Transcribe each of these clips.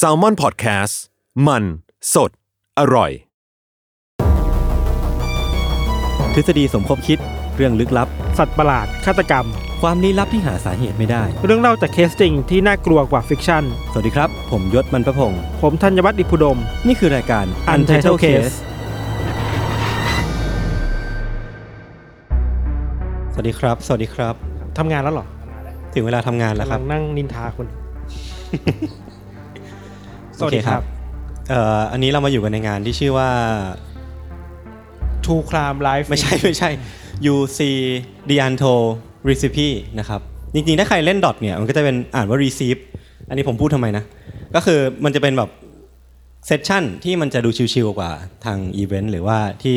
s a l m o n PODCAST มัน สด อร่อย ทฤษฎีสมคบคิดเรื่องลึกลับ สัตว์ประหลาด ฆาตกรรม ความลี้ลับที่หาสาเหตุไม่ได้ เรื่องเล่าจากเคสจริงที่น่ากลัวกว่าิกชั่น สวัสดีครับ ผมยชญ์ บรรพพงศ์ผมธัญวัฒน์อิพภูดม นี่คือรายการ Untitled Case สวัสดีครับ สวัสดีครับ ทำงานแล้วเหรอถึงเวลาทำงานแล้วคกำรัลับ งนั่งนินทาคุณ สวัสโอเคดีครับ เอ่ออันนี้เรามาอยู่กันในงานที่ชื่อว่า ทูครามไลฟ์ไม่ใช่ไม่ใช่ UC d i a n t o Recipe นะครับ จริงๆ ถ้าใครเล่นดอทเนี่ย มันก็จะเป็นอ่านว่า receive อันนี้ผมพูดทำไมนะ ก็คือมันจะเป็นแบบเซสชั่นที่มันจะดูชิลๆกว่าทางอีเวนต์หรือว่าที่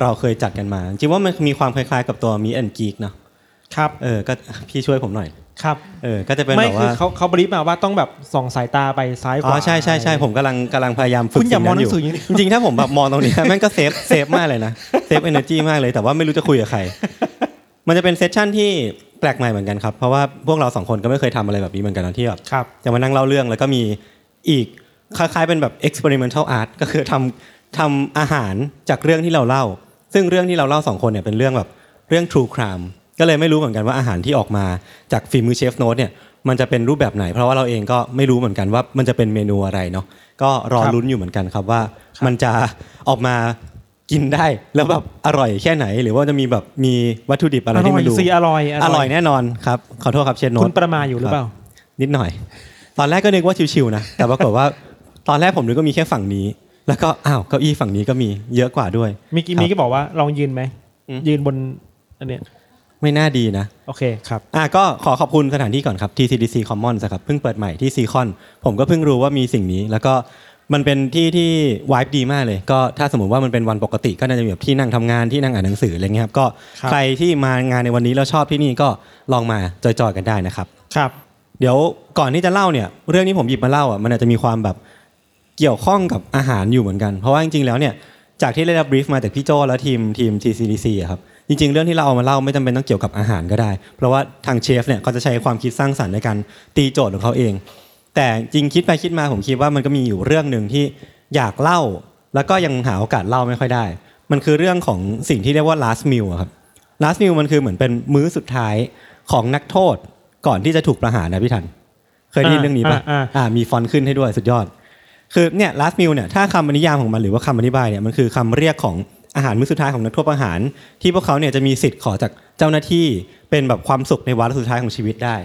เราเคยจัดกันมา จริงๆว่ามันมีความคล้ายๆ กับตัว meet and greet เนาะครับเออก็พี่ช่วยผมหน่อย ครับเออก็จะเป็นไม่แบบคือว่าเขาเขา brief มาว่าต้องแบบส่องสายตาไปซ้ายขวาอ๋อ ใช่ใช่ใช่ผมกำลังกำลังพยายามฝึกคุณอย่าสิ่งนั้นมองหนัอยู่อย่างนี้ จริงๆถ้าผมแบบมองตรงนี้ แม่งก็ save save มากเลยนะ save energy มากเลยแต่ว่าไม่รู้จะคุยกับใคร มันจะเป็น session ที่แปลกใหม่เหมือนกันครับ เพราะว่าพวกเราสองคนก็ไม่เคยทำอะไรแบบนี้เหมือนกันนะที่แบบ ครับ จะมานั่งเล่าเรื่องแล้วก็มีอีกคล้ายๆเป็นแบบ experimental art ก็คือทำทำอาหารจากเรื่องที่เราเล่า ซึ่งเรื่องที่เราเล่าสองคนเนี่ยเป็นเรื่องแบบเรื่อง true crime ก็เลยไม่รู้เหมือนกันว่าอาหารที่ออกมาจากฝีมือเชฟโน้ตเนี่ยมันจะเป็นรูปแบบไหน เพราะว่าเราเองก็ไม่รู้เหมือนกันว่ามันจะเป็นเมนูอะไรเนาะก็รอครับลุ้นอยู่เหมือนกันครับว่า มันจะออกมากินได้แล้วแบบอร่อยแค่ไหน หรือว่าจะมีแบบมีวัตถุดิบอะไรอร่ที่อไม่ยรู้สีอร่อยอร่อยแน่นอนครับขอโทษครับเชฟโน้ตคุณประมาอยู่หรือเปล่า นิดหน่อย ตอนแรกก็นึกว่าชิวๆนะแต่ปรากฏว่าตอนแรกผมนึกว่ามีแค่ฝั่งนี้ แล้วก็อ้าวเก้าอี้ฝั่งนี้ก็มีเยอะกว่าด้วยมีกี้ครับมีก็บอกว่าลองยืนไหมอืมยืนบนอันเนี้ย ไม่น่าดีนะ โอเคครับ อะก็ขอขอบคุณสถานที่ก่อนครับ TCDC Commons ครับเพิ่งเปิดใหม่ที่ซีคอนผมก็เพิ่งรู้ว่ามีสิ่งนี้ แล้วก็มันเป็นที่ที่วายดีมากเลย ก็ถ้าสมมติว่ามันเป็นวันปกติก็น่าจะมีแบบที่นั่งทำงานที่นั่งอ่านหนังสืออะไรเงี้ยครับก็ครับใครที่มางานในวันนี้แล้วชอบที่นี่ก็ลองมาจอยๆกันได้นะครับครับ เดี๋ยวก่อนที่จะเล่าเนี่ย เรื่องที่ผมหยิบมาเล่าอะมันอาจจะมีความแบบเกี่ยวข้องกับอาหารอยู่เหมือนกัน เพราะว่าจริงๆแล้วเนี่ยจากที่ได้รับบรีฟมาจากพี่โจและทีมทีม TCDC อะครับ จริงๆ เรื่องที่เราเอามาเล่าไม่จำเป็นต้องเกี่ยวกับอาหารก็ได้ เพราะว่าทางเชฟเนี่ยเขาจะใช้ความคิดสร้างสรรค์ในการตีโจทย์ของเขาเอง แต่จริงคิดไปคิดมาผมคิดว่ามันก็มีอยู่เรื่องหนึ่งที่อยากเล่า แล้วก็ยังหาโอกาสเล่าไม่ค่อยได้ มันคือเรื่องของสิ่งที่เรียกว่า last meal อะครับ last meal มันคือเหมือนเป็นมื้อสุดท้ายของนักโทษก่อนที่จะถูกประหารนะพี่ทัน เคยได้ยินเรื่องนี้ปะอ่าอ่าอ่ามีฟอนต์ขึ้นให้ด้วยสุดยอด คือเนี่ย last meal เนี่ยถ้าคำนิยามของมันหรือว่าคำอธิบายเนี่ยมันคือคำเรียกของ อาหารมื้อสุดท้ายของนักโทษประหาร ที่พวกเขาเนี่ยจะมีสิทธิ์ขอจากเจ้าหน้าที่เป็นแบบความสุขในวาระสุดท้ายของชีวิตได้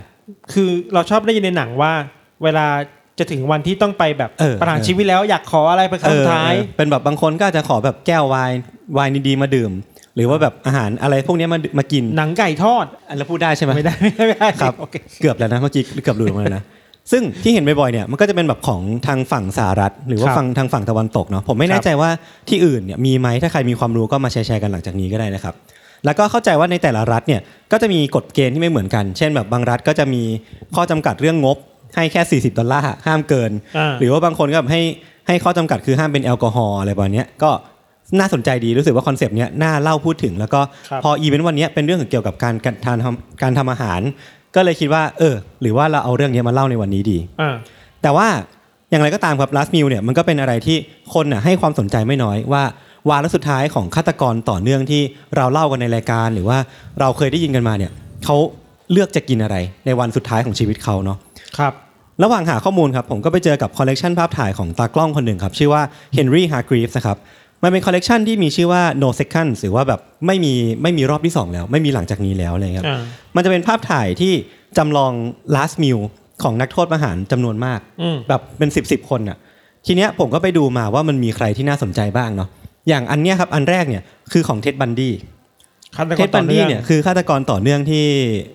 คือเราชอบได้ยินในหนังว่า เวลาจะถึงวันที่ต้องไปแบบเออประหารเออ ชีวิตแล้วอยากขออะไรเป็นครั้งสุดท้าย เออเออเป็นแบบบางคนก็อาจจะขอแบบแก้วไวน์ไวน์ดีๆมาดื่ม หรือว่าแบบอาหารอะไรพวกเนี้ยมามากินหนังไก่ทอด อันแล้วพูดได้ใช่ไหมไม่ได้ไม่ได้ครับโอเค เกือบแล้วนะเมื่อกี้เกือบหลุดออกมาแล้วนะ ซึ่งที่เห็นบ่อยๆเนี่ยมันก็จะเป็นแบบของทางฝั่งสหรัฐ หรือว่าครับฝั่งทางฝั่งตะวันตกเนาะผมไม่แน่ใจว่าที่อื่นเนี่ยมีไหมถ้าใครมีความรู้ก็มาแชร์ๆกันหลังจากนี้ก็ได้นะครับ แล้วก็เข้าใจว่าในแต่ละรัฐเนี่ยก็จะมีกฎเกณฑ์ที่ไม่เหมือนกัน เช่นแบบบางรัฐก็จะมีข้อจำกัดเรื่องงบให้แค่ 40 ดอลลาร์ห้ามเกินอ่าหรือว่าบางคนก็แบบให้ให้ข้อจำกัดคือห้ามเป็นแอลกอฮอล์อะไรประมาณเนี้ยก็น่าสนใจดีรู้สึกว่า concept เนี้ยน่าเล่าพูดถึง แล้วก็ครับพออีเวนต์วันเนี้ยเป็นเรื่องเกี่ยวกับการการทานทำการทำอาหาร ก็เลยคิดว่า เออ หรือว่าเราเอาเรื่องนี้มาเล่าในวันนี้ดีอ่าแต่ว่าอย่างไรก็ตามครับ last meal เนี่ยมันก็เป็นอะไรที่คนน่ะให้ความสนใจไม่น้อยว่าวาระสุดท้ายของฆาตกรต่อเนื่องที่เราเล่ากันในรายการ หรือว่าเราเคยได้ยินกันมาเนี่ยเขาเลือกจะกินอะไรในวันสุดท้ายของชีวิตเขาเนาะครับระหว่างหาข้อมูลครับผมก็ไปเจอกับคอลเลกชันภาพถ่ายของตากล้องคนหนึ่งครับชื่อว่า Henry Hargreaves นะครับ มันเป็นคอลเลกชันที่มีชื่อว่า No Seconds หรือว่าแบบไม่มีไม่มีรอบที่ 2 แล้ว ไม่มีหลังจากนี้แล้วอะไรเลยครับอ่ามันจะเป็นภาพถ่ายที่จำลอง last meal ของนักโทษประหารจำนวนมากอืมแบบเป็น10บสคนอะทีเนี้ยผมก็ไปดูมาว่ามันมีใครที่น่าสนใจบ้างเนาะอย่างอันเนี้ยครับอันแรกเนี่ยคือของเท็ดบันดี้ฆาตกรต่อเนื่ดี้องเนี่ยคือฆาตกรต่อเนื่องที่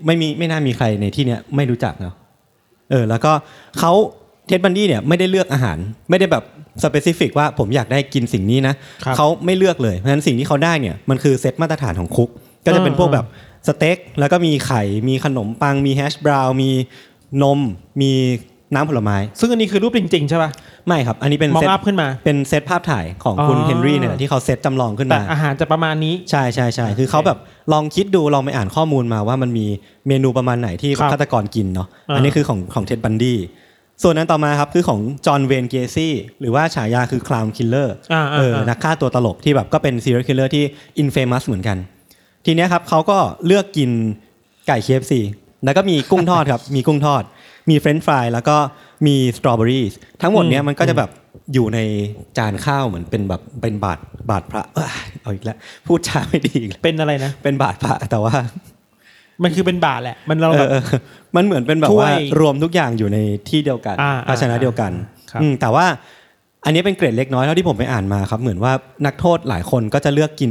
ไม่มีไม่น่ามีใครในที่เนี้ยไม่รู้จักเนาะเออแล้วก็เขา เท็ดบันดี้เนี่ยไม่ได้เลือกอาหารไม่ได้แบบ specific ว่าผมอยากได้กินสิ่งนี้นะครับเขาไม่เลือกเลย เพราะฉะนั้นสิ่งที่เขาได้เนี่ยมันคือเซตมาตรฐานของคุก ก็จะเป็นพวกแบบสเต็กแล้วก็มีไข่มีขนมปัง มีแฮชบราวน์มีนมมีน้ำผลไม้ ซึ่งอันนี้คือรูปจริง ๆ ใช่ป่ะไม่ครับ อันนี้เป็น mock set up ขึ้นมา เป็นเซตภาพถ่ายของคุณอ๋อเฮนรี่เนี่ยแหละที่เขาเซตจำลองขึ้นมาแต่ อาหารจะประมาณนี้ ใช่ใช่ใช่คือเขาแบบลองคิดดูลองไปอ่านข้อมูลมาว่ามันมีเมนูประมาณไหนที่ครับฆาตกรกินเนาะอ่าอันนี้คือของของเท็ดบันดี้ ส่วนนั้นต่อมาครับคือของจอห์นเวย์นเกซี่หรือว่าฉายาคือคลาว n คิลเลอร์อ่าเอออ่านักฆ่าตัวตลกที่แบบก็เป็น serial killer ที่ infamous เหมือนกัน ทีเนี้ยครับเขาก็เลือกกินไก่ KFC แล้วก็มีกุ้งทอดครับ มีกุ้งทอด มีเฟรนช์ฟรายแล้วก็มีสตรอเบอรี่ทั้งหมดเนี้ยมันก็จะแบบอยู่ในจานข้าวเหมือนเป็นแบบเป็นบาทบาทพระเอ้ยเอาอีกแล้วพูดจาไม่ดีอีกแล้วเป็นอะไรนะ เป็นบาทพระแต่ว่า มันคือเป็นบาทแหละ มันเราเอแบอบเออมันเหมือนเป็นแบบถ้วยว่า รวมทุกอย่างอยู่ในที่เดียวกันอ่าภาชนะเดียวกันครับอืมแต่ว่าอันนี้เป็นเกรดเล็กน้อยเท่าที่ผมไปอ่านมาครับ เหมือนว่านักโทษหลายคนก็จะเลือกกิน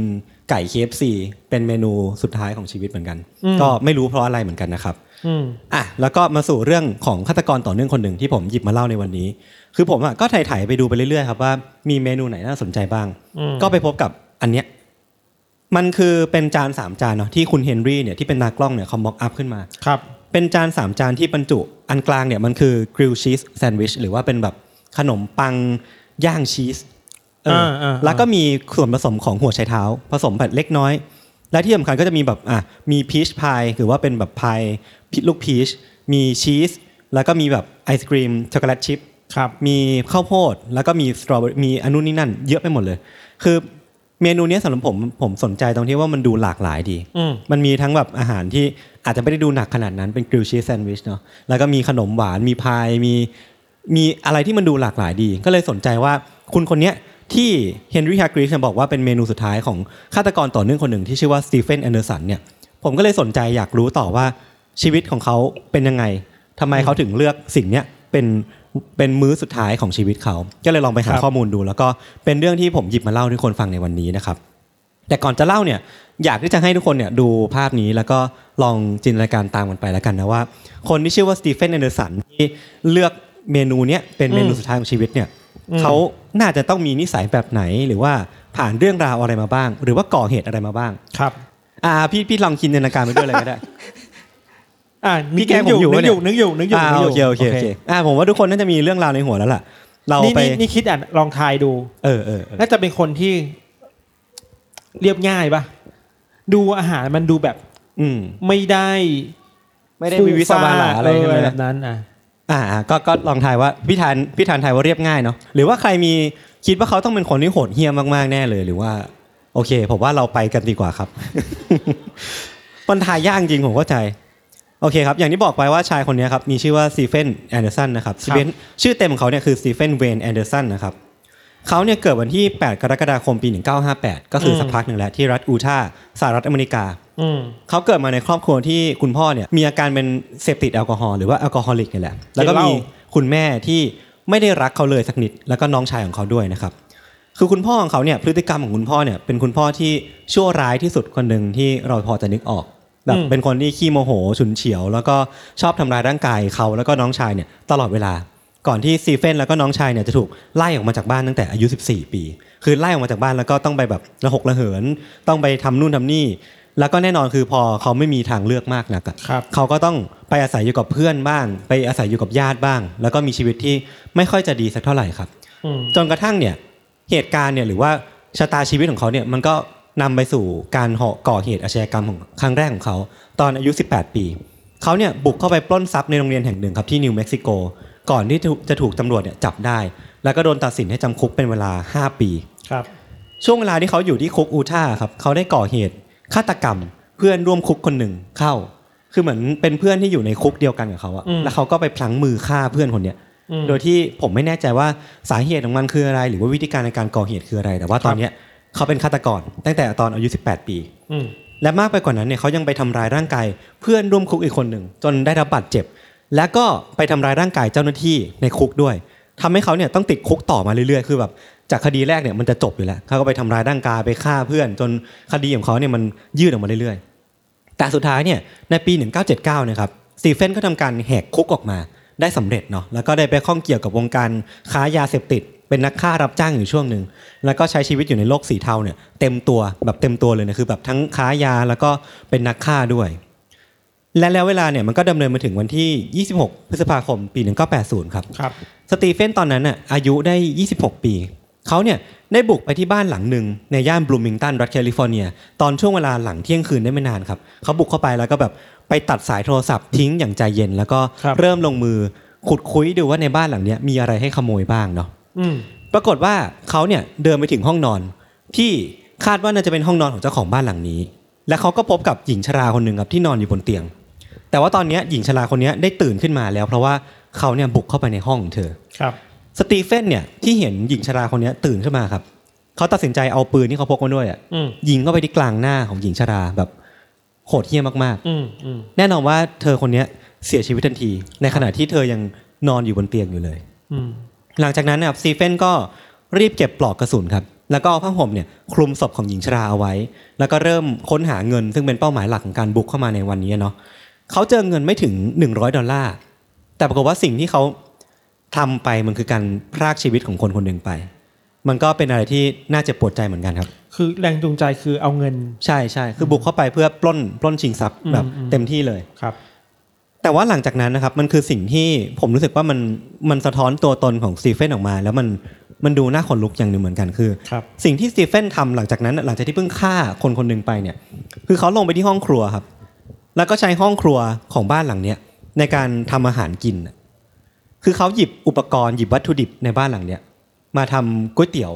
ไก่ KFC เป็นเมนูสุดท้ายของชีวิตเหมือนกัน ก็ไม่รู้เพราะอะไรเหมือนกันนะครับอืมอะแล้วก็มาสู่เรื่องของฆาตกรต่อเนื่องคนหนึ่งที่ผมหยิบมาเล่าในวันนี้ คือผมอะก็ถ่ายๆไปดูไปเรื่อยๆครับว่ามีเมนูไหนน่าสนใจบ้างอืมก็ไปพบกับอันเนี้ย มันคือเป็นจานสามจานเนาะที่คุณเฮนรี่เนี่ยที่เป็นตากล้องเนี่ยเขา mock up ขึ้นมา ครับ เป็นจานสามจานที่บรรจุอันกลางเนี่ยมันคือ grilled cheese sandwich หรือว่าเป็นแบบขนมปังย่างชีสเอออาๆแล้วก็มีส่วนผสมของหัวไชเท้า ผสมแบบเล็กน้อย และที่สำคัญก็จะมีแบบอะมี peach pie หรือว่าเป็นแบบพายลูกพีชมีชีสแล้วก็มีแบบไอศครีม chocolate chip ครับมีข้าวโพดแล้วก็มีสตรอเบอรี่มีอันนู้นนี่นั่น เยอะไปหมดเลย คือ เมนูเนี้ยสำหรับผมผมสนใจตรงที่ว่ามันดูหลากหลายดีอืมมันมีทั้งแบบอาหารที่อาจจะไม่ได้ดูหนักขนาดนั้นเป็น grilled cheese sandwich เนาะแล้วก็มีขนมหวานมีพายมีมีอะไรที่มันดูหลากหลายดี ก็เลยสนใจว่าคุณคนเนี้ยที่เฮนรี่ฮากริชบอกว่าเป็นเมนูสุดท้ายของฆาตกรต่อเนื่องคนหนึ่งที่ชื่อว่าสตีเฟนแอนเดอร์สันเนี่ยผมก็เลยสนใจอยากรู้ต่อว่าชีวิตของเขาเป็นยังไงทำไมเขาถึงเลือกสิ่งเนี้ยเป็น เป็นมื้อสุดท้ายของชีวิตเขา ก็เลยลองไปหาครับข้อมูลดู แล้วก็เป็นเรื่องที่ผมหยิบมาเล่าให้คนฟังในวันนี้นะครับ แต่ก่อนจะเล่าเนี่ยอยากที่จะให้ทุกคนเนี่ยดูภาพนี้แล้วก็ลองจินตนาการตามกันไปแล้วกันนะว่า คนที่ชื่อว่าสตีเฟนแอนเดอร์สันที่เลือกเมนูเนี้ยเป็นเมนูสุดท้ายของชีวิตเนี่ยอืมเขาน่าจะต้องมีนิสัยแบบไหนหรือว่าผ่านเรื่องราวอะไรมาบ้าง หรือว่าก่อเหตุอะไรมาบ้างครับ อ่าพี่พี่ลองจินตนาการไปด้วยเลยก็ได้ อ่าพี่แกล้งผมอยู่นึวะกเนี่อยยู่นึกอยู่นึกอยู่อ่านึกโอเคโอเคโอเคอ่าผมว่าทุกคนน่าจะมีเรื่องราวในหัวแล้วล่ะ เรานี่ไปนี่นี่คิดอะลองทายดูเออเออเออน่าจะเป็นคนที่เรียบง่ายปะดูอาหารมันดูแบบ อืม ไม่ได้ ไม่ได้มีวิศวะหลาอะไรใช่ไหมเแบบนั้นอะอ่าก็ก็ลองทายว่าพี่ธัญพี่ธัญทายว่าเรียบง่ายเนาะหรือว่าใครมีคิดว่าเขาต้องเป็นคนที่โหดเหี้ยมมากๆแน่เลยหรือว่า โอเค ผมว่าเราไปกันดีกว่าครับมันทายยากจริงผมเข้าใจ โอเคครับ อย่างที่บอกไปว่าชายคนนี้ครับ มีชื่อว่าสตีเฟนแอนเดอร์สันนะครับสตีเฟนชื่อเต็มของเขาเนี่ยคือสตีเฟนเวย์นแอนเดอร์สันนะครับเขาเนี่ยเกิดวันที่ 8 กรกฎาคมปี 1958 ก็คือสักพักหนึ่งแล้วที่รัฐอูทาห์สหรัฐอเมริกาอืมเขาเกิดมาในครอบครัวที่คุณพ่อเนี่ยมีอาการเป็นเสพติดแอลกอฮอล์หรือว่าแอลกอฮอลิกนี่แหละ แล้วก็มีคุณแม่ที่ไม่ได้รักเขาเลยสักนิด แล้วก็น้องชายของเขาด้วยนะครับ คือคุณพ่อของเขาเนี่ยพฤติกรรมของคุณพ่อเนี่ยเป็นคุณพ่อที่ชั่วร้ายที่สุดคนหนึ่งที่เราพอจะนึกออก แบบเป็นคนที่ขี้โมโหฉุนเฉียว แล้วก็ชอบทำร้ายร่างกายเขาแล้วก็น้องชายเนี่ยตลอดเวลา ก่อนที่ซีเฟนแล้วก็น้องชายเนี่ยจะถูกไล่ออกมาจากบ้านตั้งแต่อายุ 14 ปี คือไล่ออกมาจากบ้านแล้วก็ต้องไปแบบระหกระเหิน ต้องไปทำนู่นทำนี่ แล้วก็แน่นอนคือพอเขาไม่มีทางเลือกมากนักอะครับเขาก็ต้องไปอาศัยอยู่กับเพื่อนบ้าง ไปอาศัยอยู่กับญาติบ้าง แล้วก็มีชีวิตที่ไม่ค่อยจะดีสักเท่าไหร่ครับอืมจนกระทั่งเนี่ยเหตุการณ์เนี่ยหรือว่าชะตาชีวิตของเขาเนี่ยมันก็ นำไปสู่การเหาะก่อเหตุอาชญากรรมของครั้งแรกของเขา ตอนอายุ 18 ปีเขาเนี่ยบุกเข้าไปปล้นทรัพย์ในโรงเรียนแห่งหนึ่งครับที่นิวเม็กซิโกก่อนที่จะถูกตำรวจเนี่ยจับได้ แล้วก็โดนตัดสินให้จำคุกเป็นเวลา 5 ปีครับช่วงเวลาที่เขาอยู่ที่คุกอูท่าห์ครับเขาได้ก่อเหตุฆาตกรรม เพื่อนร่วมคุกคนหนึ่งเข้า คือเหมือนเป็นเพื่อนที่อยู่ในคุกเดียวกันกับเขาอะอืมแล้วเขาก็ไปพลั้งมือฆ่าเพื่อนคนเนี้ยอืมโดยที่ผมไม่แน่ใจว่าสาเหตุของมันคืออะไร หรือว่าวิธีการในการก่อเหตุคืออะไร แต่ว่าตอนเนี้ย เขาเป็นฆาตกรตั้งแต่ตอนอายุ 18 ปีอืมและมากไปกว่านั้นเนี่ยเขายังไปทำร้ายร่างกายเพื่อนร่วมคุกอีกคนหนึ่งจนได้รับบาดเจ็บ และก็ไปทำร้ายร่างกายเจ้าหน้าที่ในคุกด้วยทำให้เขาเนี่ยต้องติดคุกต่อมาเรื่อยๆ คือแบบจากคดีแรกเนี่ยมันจะจบอยู่แล้วเขาก็ไปทำร้ายร่างกายไปฆ่าเพื่อน จนคดีของเขาเนี่ยมันยืดออกมาเรื่อยๆ แต่สุดท้ายเนี่ยในปี 1979นะครับสตีเฟนก็ทำการแหกคุกออกมาได้สำเร็จเนาะแล้วก็ได้ไปข้องเกี่ยวกับวงการค้ายาเสพติด เป็นนักฆ่ารับจ้างอยู่ช่วงหนึ่งแล้วก็ใช้ชีวิตอยู่ในโลกสีเทาเนี่ยเต็มตัวแบบเต็มตัวเลยนะคือแบบทั้งค้ายาแล้วก็เป็นนักฆ่าด้วย และแล้วเวลาเนี่ยมันก็ดำเนินมาถึงวันที่ 26 พฤษภาคม ปี 1980 ครับครับสตีเฟนตอนนั้นน่ะอายุได้ 26 ปีเขาเนี่ยได้บุกไปที่บ้านหลังหนึ่งในย่านบลูมิงตันรัฐแคลิฟอร์เนีย ตอนช่วงเวลาหลังเที่ยงคืนได้ไม่นานครับเขาบุกเข้าไปแล้วก็แบบไปตัดสายโทรศัพท์ทิ้งอย่างใจเย็น แล้วก็ครับเริ่มลงมือขุดคุ้ยดูว่าในบ้านหลังเนี้ยมีอะไรให้ขโมยบ้างเนาะอืม ปรากฏว่าเขาเนี่ยเดินไปถึงห้องนอน ที่คาดว่าน่าจะเป็นห้องนอนของเจ้าของบ้านหลังนี้ และเขาก็พบกับหญิงชราคนหนึ่งครับที่นอนอยู่บนเตียง แต่ว่าตอนเนี้ยหญิงชราคนเนี้ยได้ตื่นขึ้นมาแล้ว เพราะว่าเขาเนี่ยบุกเข้าไปในห้องของเธอครับสตีเฟนเนี่ยที่เห็นหญิงชราคนเนี้ยตื่นขึ้นมาครับเขาตัดสินใจเอาปืนที่เขาพกมาด้วยอะอืมยิงเข้าไปที่กลางหน้าของหญิงชราแบบโหดเหี้ยมมากอืมอืมๆแน่นอนว่าเธอคนเนี้ยเสียชีวิตทันที ในขณะที่เธอยังนอนอยู่บนเตียงอยู่เลยอืม หลังจากนั้นนะครับสตีเฟนก็รีบเก็บปลอกกระสุนครับแล้วก็เอาผ้าห่มเนี่ยคลุมศพของหญิงชราเอาไว้ แล้วก็เริ่มค้นหาเงิน ซึ่งเป็นเป้าหมายหลักของการบุกเข้ามาในวันนี้เนาะเขาเจอเงินไม่ถึง 100 ดอลลาร์ แต่ปรากฏว่าสิ่งที่เขาทำไปมันคือการพรากชีวิตของคนคนหนึ่งไป มันก็เป็นอะไรที่น่าเจ็บปวดใจเหมือนกันครับ คือแรงจูงใจคือเอาเงิน ใช่ใช่คือบุกเข้าไปเพื่อปล้นปล้นชิงทรัพย์อืมแบบอืมเต็มที่เลยครับ แต่ว่าหลังจากนั้นนะครับมันคือสิ่งที่ผมรู้สึกว่ามันมันสะท้อนตัวตนของสตีเฟนออกมา แล้วมันมันดูน่าขนลุกอย่างหนึ่งเหมือนกันคือครับสิ่งที่สตีเฟนทำหลังจากนั้นน่ะหลังจากที่เพิ่งฆ่าคนคนหนึ่งไปเนี่ยคือเขาลงไปที่ห้องครัวครับ แล้วก็ใช้ห้องครัวของบ้านหลังเนี้ยในการทำอาหารกินน่ะคือเขาหยิบอุปกรณ์หยิบวัตถุดิบในบ้านหลังเนี้ยมาทำก๋วยเตี๋ยว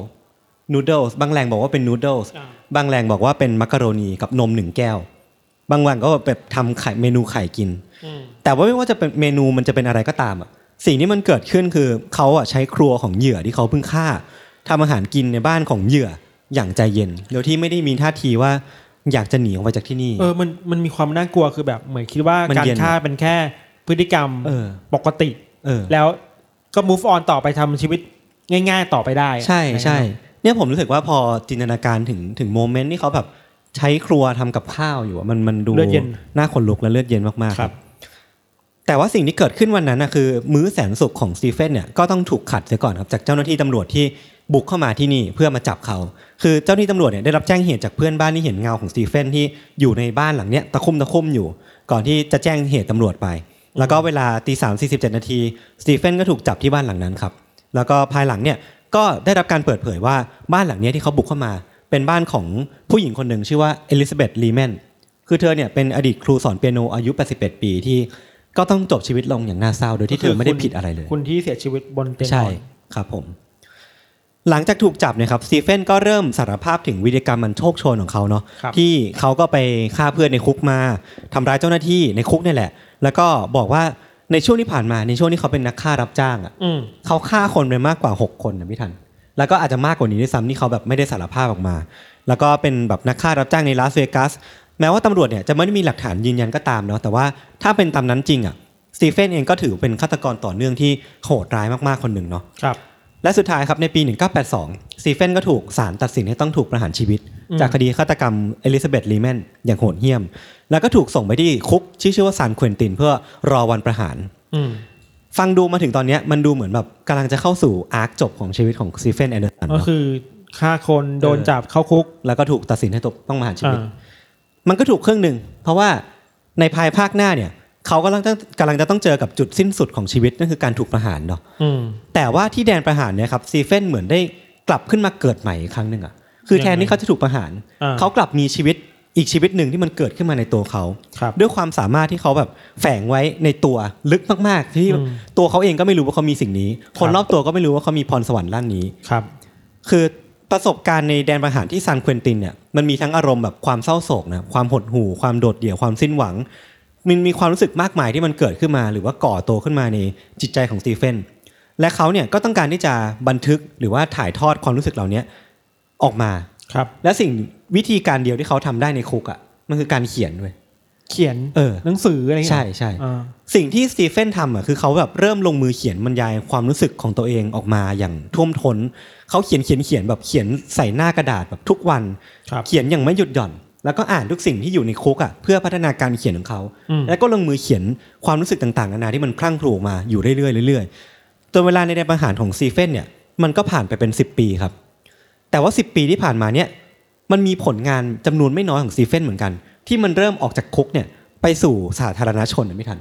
นูเดิลส์บางแหล่งบอกว่าเป็นนูเดิลส์อ่าบางแหล่งบอกว่าเป็นมักกะโรนีกับนมหนึ่งแก้ว บางวันก็แบบทำไข่เมนูไข่กินอืมแต่ว่าไม่ว่าจะเป็นเมนูมันจะเป็นอะไรก็ตามอะสิ่งที่มันเกิดขึ้นคือเขาอะใช้ครัวของเหยื่อที่เขาเพิ่งฆ่าทำอาหารกินในบ้านของเหยื่ออย่างใจเย็นโดยที่ไม่ได้มีท่าทีว่าอยากจะหนีออกไปจากที่นี่ เออมันมันมีความน่ากลัวคือแบบเหมือนคิดว่ามันการเย็นฆ่าเป็นแค่พฤติกรรมเออปกติเออแล้วก็ move on ต่อไปทำชีวิตง่าย ๆ ต่อไปได้ ใช่ใช่เนี่ยผมรู้สึกว่าพอจินตนาการถึงถึง moment ที่เขาแบบ ใช้ครัวทำกับข้าวอยู่อะมันมันดูเลือดเย็นน่าขนลุกและเลือดเย็นมากๆครับ แต่ว่าสิ่งที่เกิดขึ้นวันนั้นนะคือ มื้อแสนสุขของสตีเฟนเนี่ยก็ต้องถูกขัดเสียก่อนครับจากเจ้าหน้าที่ตำรวจที่บุกเข้ามาที่นี่เพื่อมาจับเขา คือเจ้าหน้าที่ตำรวจเนี่ยได้รับแจ้งเหตุจากเพื่อนบ้านที่เห็นเงาของสตีเฟนที่อยู่ในบ้านหลังเนี้ยตะคุ่มตะคุ่มอยู่ ก่อนที่จะแจ้งเหตุตำรวจไป แล้วก็เวลาตีสามสี่สิบเจ็ดนาทีสตีเฟนก็ถูกจับที่บ้านหลังนั้นครับ แล้วก็ภายหลังเนี่ยก็ได้รับการเปิดเผยว่าบ้านหลังเนี้ยที่เขาบุกเข้ามา เป็นบ้านของผู้หญิงคนหนึ่งชื่อว่าเอลิซาเบธลีแมนคือเธอเนี่ยเป็นอดีตครูสอนเปียโนอายุ 81 ปีที่ก็ต้องจบชีวิตลงอย่างน่าเศร้าโดยที่เธอไม่ได้ผิดอะไรเลย คุณที่เสียชีวิตบนเตียงนใช่อนครับผม หลังจากถูกจับเนี่ยครับสตีเฟนก็เริ่มสารภาพถึงวิธีกรรมมันโชคโชนของเขาเนาะครับที่เขาก็ไปฆ่าเพื่อนในคุกมาทำร้ายเจ้าหน้าที่ในคุกเนี่ยแหละ แล้วก็บอกว่าในช่วงที่ผ่านมาในช่วงที่เขาเป็นนักฆ่ารับจ้างอะอืมเขาฆ่าคนไปมากกว่า 6 คนนะพี่ทัน แล้วก็อาจจะมากกว่านี้ด้วยซ้ำที่เขาแบบไม่ได้สารภาพออกมา แล้วก็เป็นแบบนักฆ่ารับจ้างในลาสเวกัสแม้ว่าตำรวจเนี่ยจะไม่ได้มีหลักฐานยืนยันก็ตามเนาะแต่ว่าถ้าเป็นตามนั้นจริงอะสตีเฟนเองก็ถือเป็นฆาตกรต่อเนื่องที่โหดร้ายมากๆคนหนึ่งเนาะครับและสุดท้ายครับในปี 1982สตีเฟนก็ถูกศาลตัดสินให้ต้องถูกประหารชีวิตอืมจากคดีฆาตกรรมเอลิซาเบธลีแมนอย่างโหดเหี้ยม แล้วก็ถูกส่งไปที่คุกที่ชื่อว่าซานเควินตินเพื่อรอวันประหารอืม ฟังดูมาถึงตอนเนี้ยมันดูเหมือนแบบกำลังจะเข้าสู่ arc จบของชีวิตของสตีเฟนแอนเดอร์สันก็คือฆ่าคนโดนจับเข้าคุกแล้วก็ถูกตัดสินให้ตกต้องประหารชีวิต อ่ามันก็ถูกครึ่งหนึ่ง เพราะว่าในภายภาคหน้าเนี่ยเขากำลังจะกำลังจะต้องเจอกับจุดสิ้นสุดของชีวิตนั่นคือการถูกประหารเนาะ อืม แต่ว่าที่แดนประหารเนี่ยครับสตีเฟนเหมือนได้กลับขึ้นมาเกิดใหม่อีกครั้งหนึ่งอะคือแทนที่เขาจะถูกประหาร อ่า เขากลับมีชีวิต อีกชีวิตหนึ่งที่มันเกิดขึ้นมาในตัวเขาครับด้วยความสามารถที่เขาแบบแฝงไว้ในตัวลึกมากๆ ที่อืมตัวเขาเองก็ไม่รู้ว่าเขามีสิ่งนี้ คนครับรอบตัวก็ไม่รู้ว่าเขามีพรสวรรค์ด้านนี้ครับ คือประสบการณ์ในแดนประหารที่ซานเควินตินเนี่ยมันมีทั้งอารมณ์แบบความเศร้าโศกนะความหดหู่ความโดดเดี่ยวความสิ้นหวัง มันมีความรู้สึกมากมายที่มันเกิดขึ้นมา หรือว่าก่อตัวขึ้นมาในจิตใจของสตีเฟนและเขาเนี่ยก็ต้องการที่จะบันทึกหรือว่าถ่ายทอดความรู้สึกเหล่านี้ออกมาครับ และสิ่ง วิธีการเดียวที่เขาทำได้ในคุกอะมันคือการเขียนด้วยเขียนเออหนังสืออะไรอย่างเงี้ยใช่ใช่อ่าสิ่งที่สตีเฟนทำอะคือเขาแบบเริ่มลงมือเขียนบรรยายความรู้สึกของตัวเองออกมาอย่างท่วมทน้นเขาเขียนเขียนเขียนแบบเขียนใส่หน้ากระดาษแบบทุกวันครับเขียนอย่างไม่หยุดหย่อน แล้วก็อ่านทุกสิ่งที่อยู่ในคุกอะเพื่อพัฒนาการเขียนของเขาอืมแล้วก็ลงมือเขียนความรู้สึกต่างๆนานาที่มันพลั่งพลูออกมาอยู่เรื่อยๆเรื่อยๆจนเวลาในแดนประหารของซีเฟนเนี่ยมันก็ผ่านไปเป็น 10 ปีครับ แต่ว่า 10 ปีที่ผ่านมาเนี่ย มันมีผลงานจำนวนไม่น้อยของซีเฟนเหมือนกัน ที่มันเริ่มออกจากคุกเนี่ยไปสู่สาธารณชนนะไม่ทัน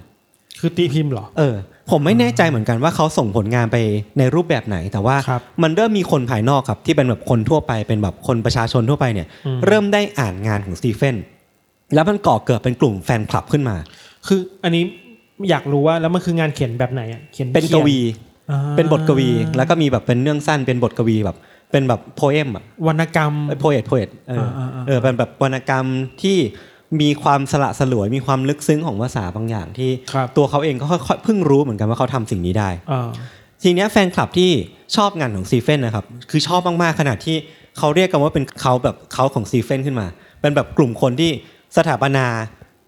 คือตีพิมพ์เหรอ เออ ผมไม่แน่ใจเหมือนกันว่าเขาส่งผลงานไปในรูปแบบไหน แต่ว่าครับมันเริ่มมีคนภายนอกครับที่เป็นแบบคนทั่วไปเป็นแบบคนประชาชนทั่วไปเนี่ยอืมเริ่มได้อ่านงานของสตีเฟนแล้วมันก่อเกิดเป็นกลุ่มแฟนคลับขึ้นมา คืออันนี้อยากรู้ว่าแล้วมันคืองานเขียนแบบไหนอะเขียนเป็นกขียวีอ่าเป็นบทกวี แล้วก็มีแบบเป็นเรื่องสั้นเป็นบทกวีแบบ เป็นแบบโพเอมอะวรรณกรรมโพเอตโพเอตเอออ่าๆๆเออเป็นแบบวรรณกรรมที่มีความสละสลวยมีความลึกซึ้งของภาษาบางอย่างที่ครับตัวเขาเองก็ค่อยๆเพิ่งรู้เหมือนกันว่าเขาทำสิ่งนี้ได้อ่าทีเนี้ยแฟนคลับที่ชอบงานของซีเฟนนะครับคือชอบมากๆขนาดที่เขาเรียกกันว่าเป็น cult แบบ cult ของสตีเฟนขึ้นมา เป็นแบบกลุ่มคนที่สถาปนา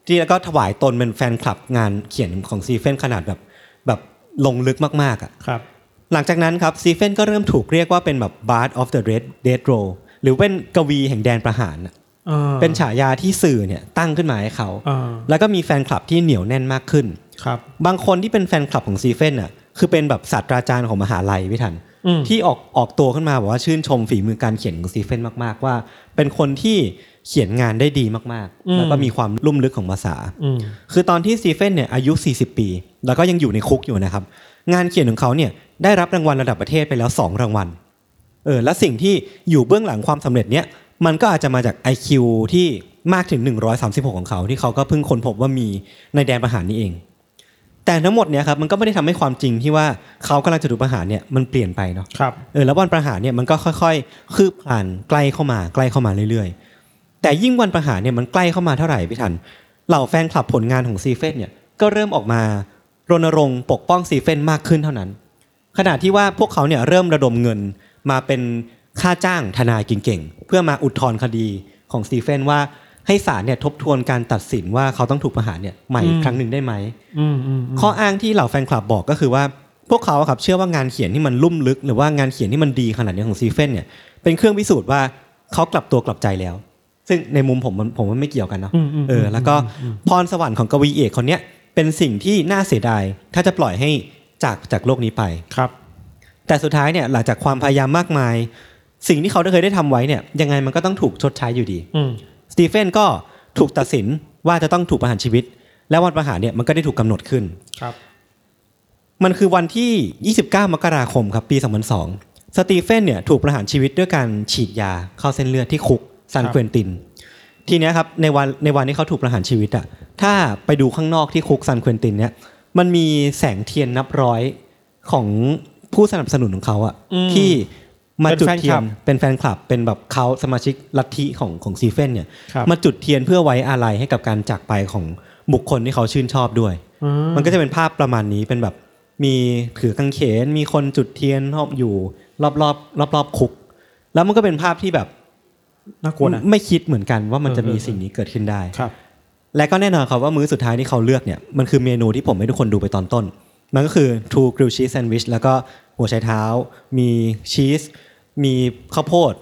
ที่แล้วก็ถวายตนเป็นแฟนคลับงานเขียนของสตีเฟนขนาดแบบแบบลงลึกมากๆอะครับ หลังจากนั้นครับสตีเฟนก็เริ่มถูกเรียกว่าเป็นแบบ Bard of the Red Death Row หรือเป็นกวีแห่งแดนประหารน่ะอ่าเป็นฉายาที่สื่อเนี่ยตั้งขึ้นมาให้เขาอ่าแล้วก็มีแฟนคลับที่เหนียวแน่นมากขึ้นครับบางคนที่เป็นแฟนคลับของสตีเฟนน่ะคือเป็นแบบศาสตราจารย์ของมหาลัยพี่ธัญอืมที่ออกออกตัวขึ้นมาบอกว่าชื่นชมฝีมือการเขียนของซีเฟนมากๆว่า เป็นคนที่เขียนงานได้ดีมากอืมๆแล้วก็มีความลุ่มลึกของภาษาอืมคือตอนที่ซีเฟนเนี่ยอายุ 40 ปี แล้วก็ยังอยู่ในคุกอยู่นะครับ งานเขียนของเขาเนี่ย ได้รับรางวัลระดับประเทศไปแล้ว 2 รางวัลเออและสิ่งที่อยู่เบื้องหลังความสำเร็จเนี่ยมันก็อาจจะมาจาก IQ ที่มากถึง 136 ของเขาที่เขาก็เพิ่งค้นพบว่ามีในแดนประหารนี้เอง แต่ทั้งหมดเนี่ยครับมันก็ไม่ได้ทำให้ความจริงที่ว่าเขากำลังจะถูกประหารเนี่ยมันเปลี่ยนไปเนาะครับเออแล้ววันประหารเนี่ยมันก็ค่อยๆ คืบคลานใกล้เข้ามาใกล้เข้ามาเรื่อยๆ แต่ยิ่งวันประหารเนี่ยมันใกล้เข้ามาเท่าไหร่พี่ทันเหล่าแฟนคลับผลงานของซีเฟนเนี่ยก็เริ่มออกมารณรงค์ปกป้องซีเฟนมากขึ้นเท่านั้น ขณะที่ว่าพวกเขาเนี่ยเริ่มระดมเงินมาเป็นค่าจ้างทนายเก่งๆ เพื่อมาอุทธรณ์คดีของซีเฟนว่าให้ศาลเนี่ยทบทวนการตัดสินว่าเขาต้องถูกประหารเนี่ยใหม่อีกอืมครั้งหนึ่งได้ไหมอืมอืมอืมข้ออ้างที่เหล่าแฟนคลับบอกก็คือว่าพวกเขาอะครับเชื่อว่างานเขียนที่มันลุ่มลึก หรือว่างานเขียนที่มันดีขนาดนี้ของซีเฟนเนี่ยเป็นเครื่องพิสูจน์ว่าเขากลับตัวกลับใจแล้ว ซึ่งในมุมผมมันผมว่าไม่เกี่ยวกันเนาะอืมอืมเออแล้วก็พรสวรรค์ของกวีเอกคนเนี้ยเป็นสิ่งที่น่าเสียดายถ้าจะปล่อยให้ จากจากโลกนี้ไปครับ แต่สุดท้ายเนี่ยหลังจากความพยายามมากมาย สิ่งที่เขาได้เคยได้ทำไว้เนี่ยยังไงมันก็ต้องถูกชดใช้อยู่ดีอืมสตีเฟนก็ถูกตัดสินว่าจะต้องถูกประหารชีวิต และวันประหารเนี่ยมันก็ได้ถูกกำหนดขึ้นครับ มันคือวันที่ 29 มกราคมครับปี 2002 สตีเฟนเนี่ยถูกประหารชีวิตด้วยการฉีดยาเข้าเส้นเลือดที่คุกซันครับเควนตินทีเนี้ยครับในวันในวันที่เขาถูกประหารชีวิตอะถ้าไปดูข้างนอกที่คุกซันเควนตินเนี่ย มันมีแสงเทียนนับร้อยของผู้สนับสนุนของเขาอะอืมที่มาเป็นจุดแฟนเทีคยลันบเป็นแฟนคลับเป็นแบบเขาสมาชิกลัทธิของของซีเฟนเนี่ยครับมาจุดเทียนเพื่อไว้อาลัยให้กับการจากไปของบุคคลที่เขาชื่นชอบด้วยอืมันก็จะเป็นภาพประมาณนี้เป็นแบบมีถือกางเขนมีคนจุดเทียนรอบอยู่ รอบรอบรอบรอบๆคุก แล้วมันก็เป็นภาพที่แบบน่ากลัวนะไม่คิดเหมือนกันว่ามันจะมีเออเออสิ่งนี้เกิดขึ้นได้ครับ และก็แน่นอนครับว่ามื้อสุดท้ายที่เขาเลือกเนี่ยมันคือเมนูที่ผมให้ทุกคนดูไปตอนต้น มันก็คือ two grilled cheese sandwich แล้วก็หัวไชเท้า มีชีสมีข้าวโพด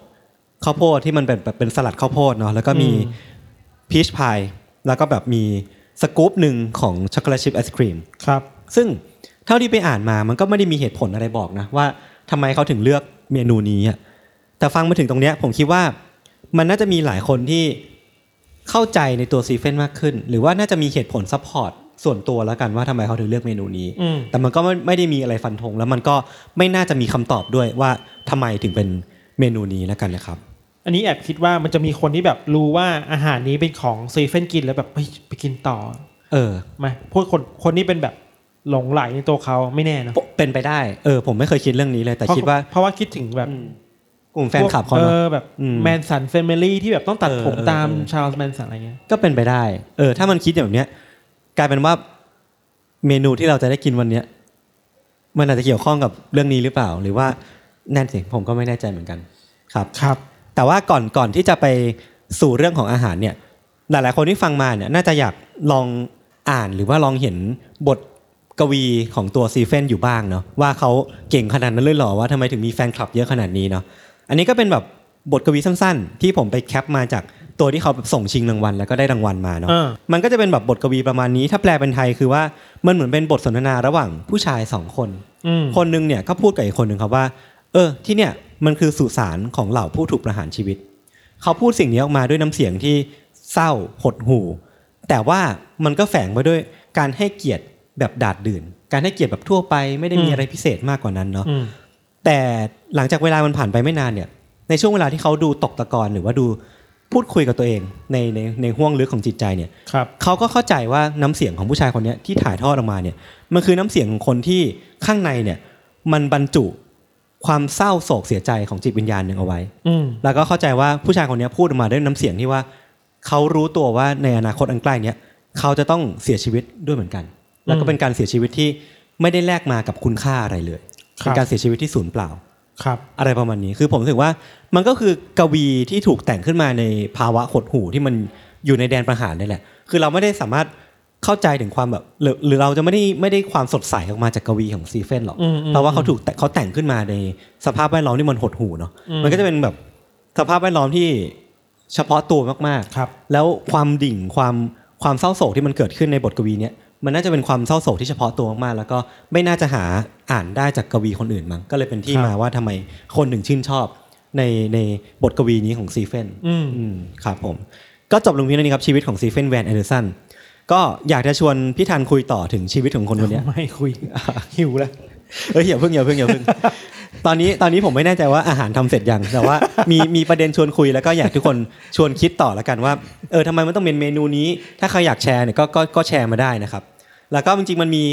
ข้าวโพดที่มันเป็นแบบเป็นสลัดข้าวโพดเนาะแล้วก็มีอืม peach pie แล้วก็แบบมีสกู๊ปหนึ่งของ chocolate chip ice cream ครับซึ่งเท่าที่ไปอ่านมามันก็ไม่ได้มีเหตุผลอะไรบอกนะว่าทำไมเขาถึงเลือกเมนูนี้อะแต่ฟังมาถึงตรงเนี้ยผมคิดว่ามันน่าจะมีหลายคนที่ เข้าใจในตัวสตีเฟนมากขึ้น หรือว่าน่าจะมีเหตุผล supportส่วนตัวแล้วกันว่าทำไมเขาถึงเลือกเมนูนี้อืมแต่มันก็ไม่ไม่ได้มีอะไรฟันธงแล้วมันก็ไม่น่าจะมีคำตอบด้วยว่าทำไมถึงเป็นเมนูนี้แล้วกันนะครับ อันนี้แอบคิดว่ามันจะมีคนที่แบบรู้ว่าอาหารนี้เป็นของสตีเฟนกินแล้วแบบเฮ้ยไปกินต่อ เออไหมพวกคนคนนี้เป็นแบบหลงไหลในตัวเขาไม่แน่นะเป็นไปได้เออผมไม่เคยคิดเรื่องนี้เลยแต่เพราะคิดว่า เพราะว่าคิดถึงแบบอืม กลุ่มแฟนคลับเขาเอเนอะ อแบบอืม Manson Family ที่แบบต้องตัดเออผมเออตามเออชาร์ลส์แมนสันอะไรเงี้ย ก็เป็นไปได้ เออ ถ้ามันคิดแบบเนี้ย กลายเป็นว่าเมนูที่เราจะได้กินวันเนี้ย มันอาจจะเกี่ยวข้องกับเรื่องนี้หรือเปล่า หรือว่าแน่นสิผมก็ไม่แน่ใจเหมือนกันครับ ครับ แต่ว่าก่อนก่อนที่จะไปสู่เรื่องของอาหารเนี่ย หลาย ๆ คนที่ฟังมาเนี่ยน่าจะอยากลองอ่านหรือว่าลองเห็นบทกวีของตัวสตีเฟนอยู่บ้างเนาะว่าเขาเก่งขนาดนั้นเลยเหรอว่าทำไมถึงมีแฟนคลับเยอะขนาดนี้เนาะ อันนี้ก็เป็นแบบบทกวีสั้นๆ ที่ผมไปแคปมาจากตัวที่เขาแบบส่งชิงรางวัลแล้วก็ได้รางวัลมาเนาะอ่ามันก็จะเป็นแบบบทกวีประมาณนี้ ถ้าแปลเป็นไทยคือว่ามันเหมือนเป็นบทสนทนาระหว่างผู้ชายสองคนอืมคนหนึงเนี่ยก็พูดกับอีกคนหนึ่งครับว่า เออ ที่เนี่ยมันคือสุสานของเหล่าผู้ถูกประหารชีวิต เขาพูดสิ่งนี้ออกมาด้วยน้ำเสียงที่เศร้าหดหู่ แต่ว่ามันก็แฝงไปด้วยการให้เกียรติแบบดาดดื่น การให้เกียรติแบบทั่วไปไม่ได้มีอะไรพิเศษมากกว่านั้นเนาะอืม แต่หลังจากเวลามันผ่านไปไม่นานเนี่ยในช่วงเวลาที่เขาดูตกตะกอนหรือว่าดูพูดคุยกับตัวเองในในในห่วงลึกของจิตใจเนี่ยครับเขาก็เข้าใจว่าน้ำเสียงของผู้ชายคนเนี้ยที่ถ่ายทอดออกมาเนี่ยมันคือน้ำเสียงของคนที่ข้างในเนี่ยมันบรรจุความเศร้าโศกเสียใจของจิตวิญญาณหนึ่งเอาไว้อืมแล้วก็เข้าใจว่าผู้ชายคนเนี้ยพูดออกมาด้วยน้ำเสียงที่ว่าเขารู้ตัวว่าในอนาคตอันใกล้เนี้ยเขาจะต้องเสียชีวิตด้วยเหมือนกัน แล้วก็เป็นการเสียชีวิตที่ไม่ได้แลกมากับคุณค่าอะไรเลยครับ เป็นการเสียชีวิตที่สูญเปล่าครับอะไรประมาณนี้คือผมรู้สึกว่ามันก็คือกวีที่ถูกแต่งขึ้นมาในภาวะหดหู่ที่มันอยู่ในแดนประหารนี่แหละ คือเราไม่ได้สามารถเข้าใจถึงความแบบหรือหรือเราจะไม่ได้ไม่ได้ความสดใสออกมาจากกวีของซีเฟนหรอกอืมอืมเพราะว่าเขาถูกแต่เขาแต่งขึ้นมาในสภาพแวดล้อมที่มันหดหู่เนาะอืมมันก็จะเป็นแบบสภาพแวดล้อมที่เฉพาะตัวมากครับๆแล้วความดิ่งความความเศร้าโศกที่มันเกิดขึ้นในบทกวีเนี้ย มันน่าจะเป็นความเศร้าโศกที่เฉพาะตัวมากๆแล้วก็ไม่น่าจะหาอ่านได้จากกวีคนอื่นมั้งก็เลยเป็นที่ครับมาว่าทำไมคนถึงชื่นชอบในในบทกวีนี้ของสตีเฟนอืมอืมครับผม ก็จบลงเพียงเท่านี้ครับชีวิตของสตีเฟนเวย์นแอนเดอร์สันก็อยากจะชวนพี่ธันคุยต่อถึงชีวิตของคนคนเนี้ยไม่คุยหิวแล้วเอ้ยอย่าเพิ่งอย่าเพิ่งอย่าเพิ่ง ตอนนี้ตอนนี้ผมไม่แน่ใจว่าอาหารทำเสร็จยังแต่ว่ามีมีประเด็นชวนคุยแล้วก็อยากทุกคนชวนคิดต่อแล้วกันว่าเออทำไมมันต้องเป็นเมนูนี้ ถ้าใครอยากแชร์เนี่ยก็ก็ก็แชร์มาได้นะครับ แล้วก็จริงๆมันมี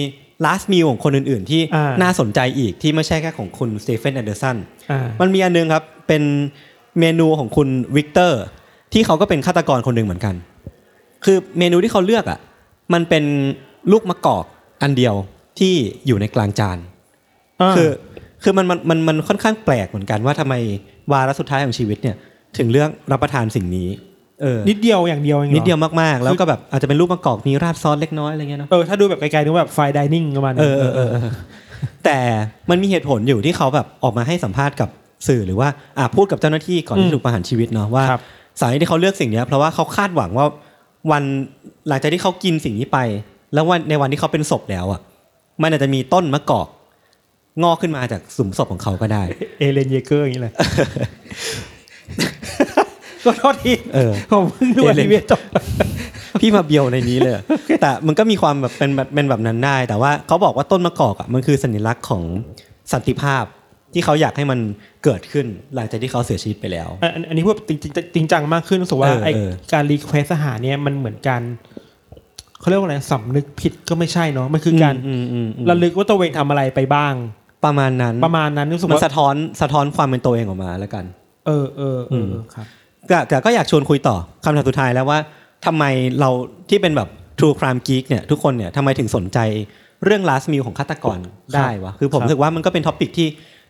last meal ของคนอื่นๆ ที่อ่าน่าสนใจอีกที่ไม่ใช่แค่ของคุณสตีเฟนแอนเดอร์สันอ่ามันมีอันนึงครับเป็นเมนูของคุณวิกเตอร์ที่เขาก็เป็นฆาตกรคนหนึ่งเหมือนกัน คือเมนูที่เขาเลือกอะมันเป็นลูกมะกอกอันเดียวที่อยู่ในกลางจานคือ คือมันมันมันมันค่อนข้างแปลกเหมือนกันว่าทำไมวาระสุดท้ายของชีวิตเนี่ยถึงเลือกรับประทานสิ่งนี้เออนิดเดียวอย่างเดียวเองหรอนิดเดียวมากๆ แล้วก็แบบอาจจะเป็นลูกมะกอกมีราดซอสเล็กน้อยอะไรเงี้ยเนาะเออถ้าดูแบบไกลๆนึกว่าแบบไฟดิเนิ่งประมาณนั้นเออเออเออเออแต่มันมีเหตุผลอยู่ที่เขาแบบออกมาให้สัมภาษณ์กับสื่อหรือว่าอ่าพูดกับเจ้าหน้าที่ก่อนที่ถูกประหารชีวิตเนาะว่าครับสาเหตุที่เขาเลือกสิ่งเนี้ยเพราะว่าเขาคาดหวังว่าวันหลังจากที่เขากินสิ่งนี้ไป แล้ววันในวันที่เขาเป็นศพแล้วอะมันอาจจะมีต้นมะกอก งอกขึ้นมาจากหลุมศพของเขาก็ได้ เอเรนเยเกอร์อย่างนี้เลยก็โทษทีเออผมเพิ่งดูอเอเรนอนิเมะจบพี่มาเบียวในนี้เลย แต่มันก็มีความแบบเป็นแบบเป็นแบบนั้นได้ แต่ว่าเขาบอกว่าต้นมะกอกอะมันคือสัญลักษณ์ของสันติภาพที่เขาอยากให้มันเกิดขึ้นหลังจากที่เขาเสียชีวิตไปแล้ว อันอันอันนี้พูดจริงจริงจริงจังมากขึ้นรู้สึกว่าเออไอเออการ request อาหารเนี่ยมันเหมือนการเขาเรียกว่าอะไรสำนึกผิดก็ไม่ใช่เนาะมันคือการอืมอืมอืมระลึกว่าตัวเองทำอะไรไปบ้าง ประมาณนั้นประมาณนั้นรู้สึกมันว่าสะท้อนสะท้อนความเป็นตัวเองออกมาแล้วกัน เออเออเอออครับ แต่แต่ก็อยากชวนคุยต่อคำถามสุดท้ายแล้วว่าทำไมเราที่เป็นแบบ True Crime Geek เนี่ยทุกคนเนี่ยทำไมถึงสนใจเรื่อง last meal ของฆาตกรได้วะ คือผมครับ รู้สึกว่ามันก็เป็น topic ที่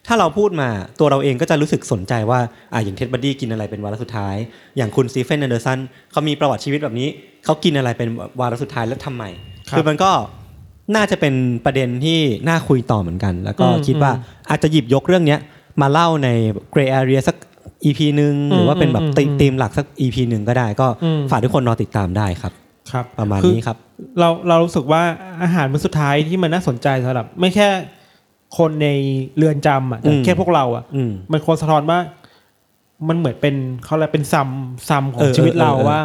ถ้าเราพูดมาตัวเราเองก็จะรู้สึกสนใจว่าอ่าอย่างเท็ดบันดี้กินอะไรเป็นวาระสุดท้าย อย่างคุณสตีเฟนแอนเดอร์สันเขามีประวัติชีวิตแบบนี้เขากินอะไรเป็นวาระสุดท้ายแล้วทำไม ครับ คือมันก็ น่าจะเป็นประเด็นที่น่าคุยต่อเหมือนกัน แล้วก็อืมคิดว่าอาจจะหยิบยกเรื่องเนี้ยมาเล่าใน Gray Area สัก EP หนึ่งหรือว่าเป็นแบบอืมธีอืมธีมหลักสัก EP หนึ่งก็ได้ ก็อืมฝากทุกคนรอติดตามได้ครับครับประมาณคือนี้ครับ เราเรารู้สึกว่าอาหารมื้อสุดท้ายที่มันน่าสนใจสำหรับ ไม่แค่คนในเรือนจำอะแต่อืมแค่พวกเราอะอืมมันควรสะท้อนว่า มันเหมือนเป็นเขาอะไรเป็นซัมซัมขอเองอชีวิตเราเออเออว่า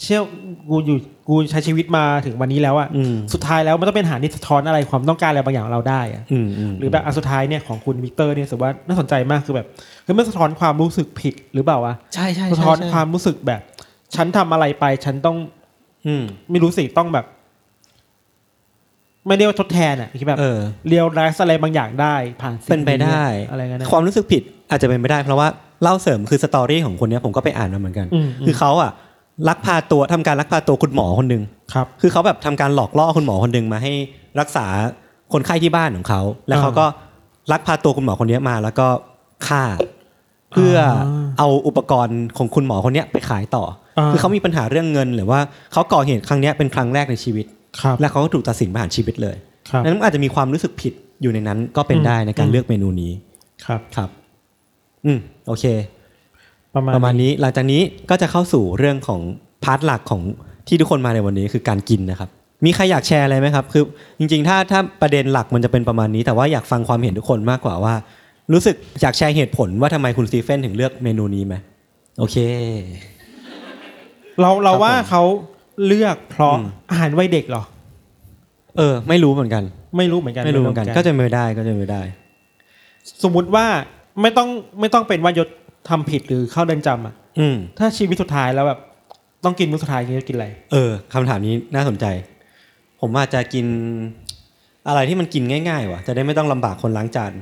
เชื่อกูอยู่ กูใช้ชีวิตมาถึงวันนี้แล้วอะอืมสุดท้ายแล้วมันต้องเป็นอาหารที่สะท้อนอะไรความต้องการอะไรบางอย่างของเราได้อะอืมอืมหรือแบบอันสุดท้ายเนี่ยของคุณวิกเตอร์เนี่ยรู้สึกว่าน่าสนใจมากคือแบบเฮ้ยมันสะท้อนความรู้สึกผิดหรือเปล่าวะใช่ใช่สะท้อนความรู้สึกแบบ ฉันทำอะไรไปฉันต้อง อืมไม่รู้สิต้องแบบ ไม่เรียกว่าทดแทนอะคิดแบบเออเรียวไรส์อะไรบางอย่างได้ ผ่านสิ่งเป็นไปได้อะไรเงี้ยนะความรู้สึกผิดอาจจะเป็นไปได้ เพราะว่าเล่าเสริมคือสตอรี่ของคนเนี้ยผมก็ไปอ่านมาเหมือนกันอืมคือเขาอะ ลักพาตัวทำการลักพาตัวคุณหมอคนหนึ่งครับ คือเขาแบบทำการหลอกล่อคุณหมอคนหนึ่งมาให้รักษาคนไข้ที่บ้านของเขา แล้วเขาก็ลักพาตัวคุณหมอคนเนี้ยมาแล้วก็ฆ่า เพื่อเอาอุปกรณ์ของคุณหมอคนเนี้ยไปขายต่ออาคือเขามีปัญหาเรื่องเงิน หรือว่าเขาก่อเหตุครั้งเนี้ยเป็นครั้งแรกในชีวิตครับและเขาก็ถูกตัดสินประหารชีวิตเลยครับนั้นมันอาจจะมีความรู้สึกผิดอยู่ในนั้นก็เป็นอืมได้ในการอืมเลือกเมนูนี้ ครับครับ อืมโอเค ประมาณประมาณนี้หลังจากนี้ก็จะเข้าสู่เรื่องของ part หลักของที่ทุกคนมาในวันนี้คือการกินนะครับ มีใครอยากแชร์อะไรไหมครับ คือจริงๆ ถ้าถ้าประเด็นหลักมันจะเป็นประมาณนี้ แต่ว่าอยากฟังความเห็นทุกคนมากกว่าว่า รู้สึกอยากแชร์เหตุผลว่าทำไมคุณสตีเฟนถึงเลือกเมนูนี้ไหมโอเค เราเราครับว่าผมเขาเลือกเพราะอืมอาหารวัยเด็กเหรอ เออ ไม่รู้เหมือนกัน ไม่รู้เหมือนกันไม่รู้เหมือนกัน ก็จะไม่ได้ก็จะไม่ได้ สมมุติว่าไม่ต้องไม่ต้องเป็นว่ายศ ทำผิดหรือเข้าเดินจำอะอืมถ้าชีวิตสุดท้ายแล้วแบบ ต้องกินมื้อสุดท้ายจะกินอะไร เออคำถามนี้น่าสนใจ ผมอาจจะกิน อะไรที่มันกินง่ายๆว่ะ จะได้ไม่ต้องลำบากคนล้างจาน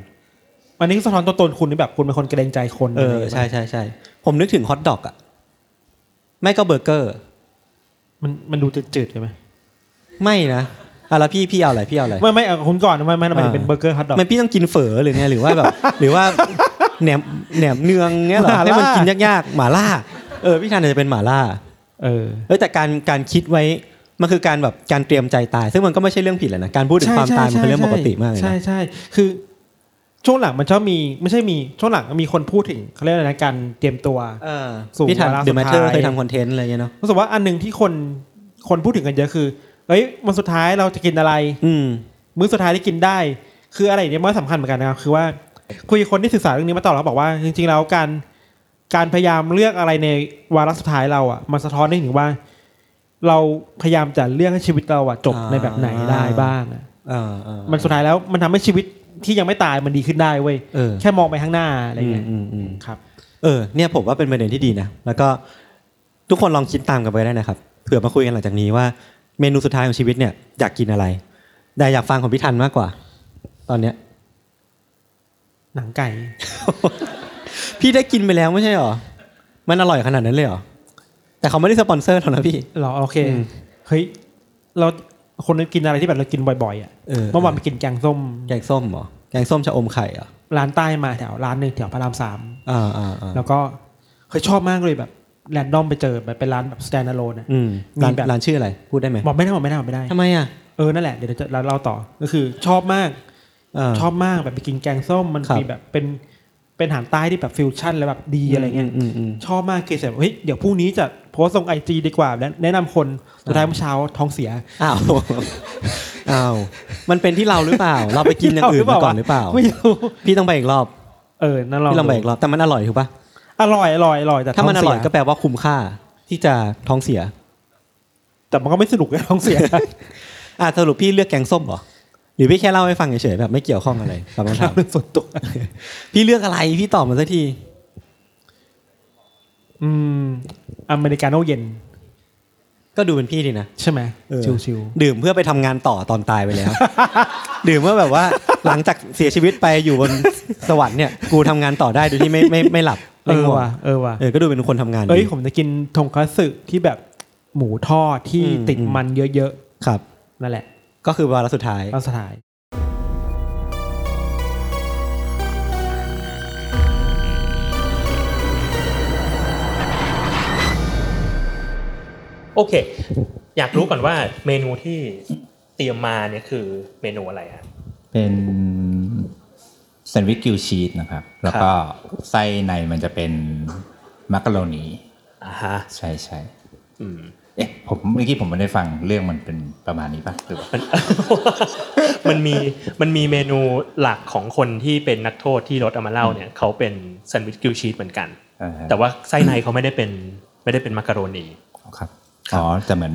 อันนี้สะท้อนตัวตนคุณนี่แบบคุณเป็นคนเกรงใจคนเอออะไรอย่างใช่เงี้ยใช่ใช่ผมนึกถึงฮอทดอกอะไม่ก็เบอร์เกอร์ มันมันดูจืดๆใช่ไหมไม่นะอะแล้วพี่พี่เอาอะไรพี่เอาอะไรไม่ไม่เอาคุณก่อนไม่ไม่ทำไมถึงอ่าเป็นเบอร์เกอร์ฮอทดอกมันพี่ต้องกินเฝอหรือไงหรือว่าแบบ หรือว่า แหนมแหนมเนืองเงี้ยเหรอหม่าล่าให้มันกินยากๆหม่าล่า เออพี่ทันอาจจะเป็นหม่าล่าเออเออแต่การการคิดไว้มันคือการแบบการเตรียมใจตาย ซึ่งมันก็ไม่ใช่เรื่องผิดแหละนะการพูดถึงความตายมันเป็นเรื่องปกติมากเลยใช่นะใช่คือช่วงหลังมันชอบมีไม่ใช่มีช่วงหลังมีคนพูดถึงเขาเรียกอะไรนะการเตรียมตัวเออสู่พี่ทันวาระเดอะแมทเทอร์สุดท้ายเคยทำคอนเทนต์อะไรเงี้ยเนาะรู้สึกว่าอันหนึ่งที่คนคนพูดถึงกันเยอะคือเอ้ยวันสุดท้ายเราจะกินอะไร อืมมื้อสุดท้ายที่กินได้ คืออะไรเนี่ยมันสำคัญเหมือนกันนะครับคือว่า คุยกับคนที่ศึกษาเรื่องนี้มาตลอดแล้วบอกว่า จริง ๆ แล้วการการพยายามเลือกอะไรในวาระสุดท้ายเราอะมันสะท้อนได้ถึงว่า เราพยายามจะเลือกให้ชีวิตเราอะจบอ่าในแบบไหนได้บ้างอะเออเออมันสุดท้ายแล้วมันทำให้ชีวิตที่ยังไม่ตายมันดีขึ้นได้เว้ยเออแค่มองไปข้างหน้าอะไรเงี้ยอืมอืมอืมครับ เออ เนี่ยผมว่าเป็นประเด็นที่ดีนะแล้วก็ทุกคนลองคิดตามกันไปได้นะครับเผื่อมาคุยกันหลังจากนี้ว่า เมนูสุดท้ายของชีวิตเนี่ยอยากกินอะไร แต่อยากฟังของพี่ทันมากกว่า ตอนเนี้ย หนังไก่ พี่ได้กินไปแล้วไม่ใช่หรอ มันอร่อยขนาดนั้นเลยเหรอ แต่เขาไม่ได้สปอนเซอร์เรานะพี่เหรอโอเคอืมเฮ้ย เราคนกินอะไรที่แบบเรากินบ่อยๆอะเออเมื่อวานไปกินแกงส้ม แกงส้มเหรอ แกงส้มชะอมไข่เหรอร้านใต้มาแถวร้านหนึ่งแถวพระรามสามอ่าอ่าอ่าแล้วก็เคยชอบมากเลยแบบ random ไปเจอแบบเป็นร้านแบบ stand alone นะอืมมีร้านแบบร้านชื่ออะไร พูดได้ไหมบอกไม่ได้บอกไม่ได้บอกไม่ได้ทำไมอะเออนั่นแหละเดี๋ยวจะเราเล่าต่อก็คือชอบมากเออ ชอบมากแบบไปกินแกงส้มมันครับมีแบบเป็นเป็นอาหารใต้ที่แบบฟิวชั่นแล้วแบบดีอะไรเงี้ยมอืมอืมชอบมากเกสแบบเฮ้ยเดี๋ยวพรุ่งนี้จะโพสต์ลงไอจีดีกว่าและแนะนำคนสุดท้ายเมื่อเช้าท้องเสียอ้าวอ้าวมันเป็นที่เราหรือเปล่า เราไปกินอย่างอื่นมาก่อนหรือเปล่าไม่รู้พี่ต้องไปอีกรอบเออนั่นลองพี่ลองไปดูอีกรอบแต่มันอร่อยถูกปะอร่อยอร่อยอร่อยแต่ถ้ามันอท้งร่อยเสีก็แปลว่าคุ้มค่าที่จะท้องเสีย แต่มันก็ไม่สนุกเลยท้องเสียอะสรุปพี่เลือกแกงส้มเหรอห รือพี่แค่เล่าให้ฟังเฉยๆแบบไม่เกี่ยวข้องอะไรกับคำถามเรื่องส่วนตัว พี่เลือกอะไรพี่ตอบมาสักที อืม อเมริกาโน่เย็น ก็ดูเป็นพี่ดีนะ ใช่ไหมเออชิวดื่มเพื่อไปทำงานต่อตอนตายไปแล้ว ดื่มเพื่อแบบว่า หลังจากเสียชีวิตไปอยู่บนสวรรค์เนี่ย กูทำงานต่อได้โดยที่ไม่ไม่ไม่หลับๆเอไม่อง่วงว่ะเออว่ะเออก็ดูเป็นคนทำงานเอ้ยดีผมจะกินทงคัตสึที่แบบหมูทอดที่อืมติดอืมมันเยอะครับๆนั่นแหละ ก็คือวาระสุดท้ายตอนสุดท้าย โอเค อยากรู้ก่อนว่าเมนูที่เตรียมมาเนี่ยคือเมนูอะไรฮะ เป็นแซนด์วิชกิวชีสนะครับ แล้วก็ไส้ในมันจะเป็นมักกะโรนีอ่าฮะ ใช่ใช่อืม เอ๊ะผมเมื่อกี้ผมไม่ได้ฟังเรื่องมันเป็นประมาณนี้ป่ะหรือว่ามันมันมีมันมีเมนูหลักของคนที่เป็นนักโทษที่รถเอามาเล่าเนี่ยเขาเป็นแซนด์วิชกิวชีสเหมือนกันอ่าฮะแต่ว่าไส้ในเขาไม่ได้เป็นไม่ได้เป็นมักกะโรนีครับอ๋อแต่เหมือน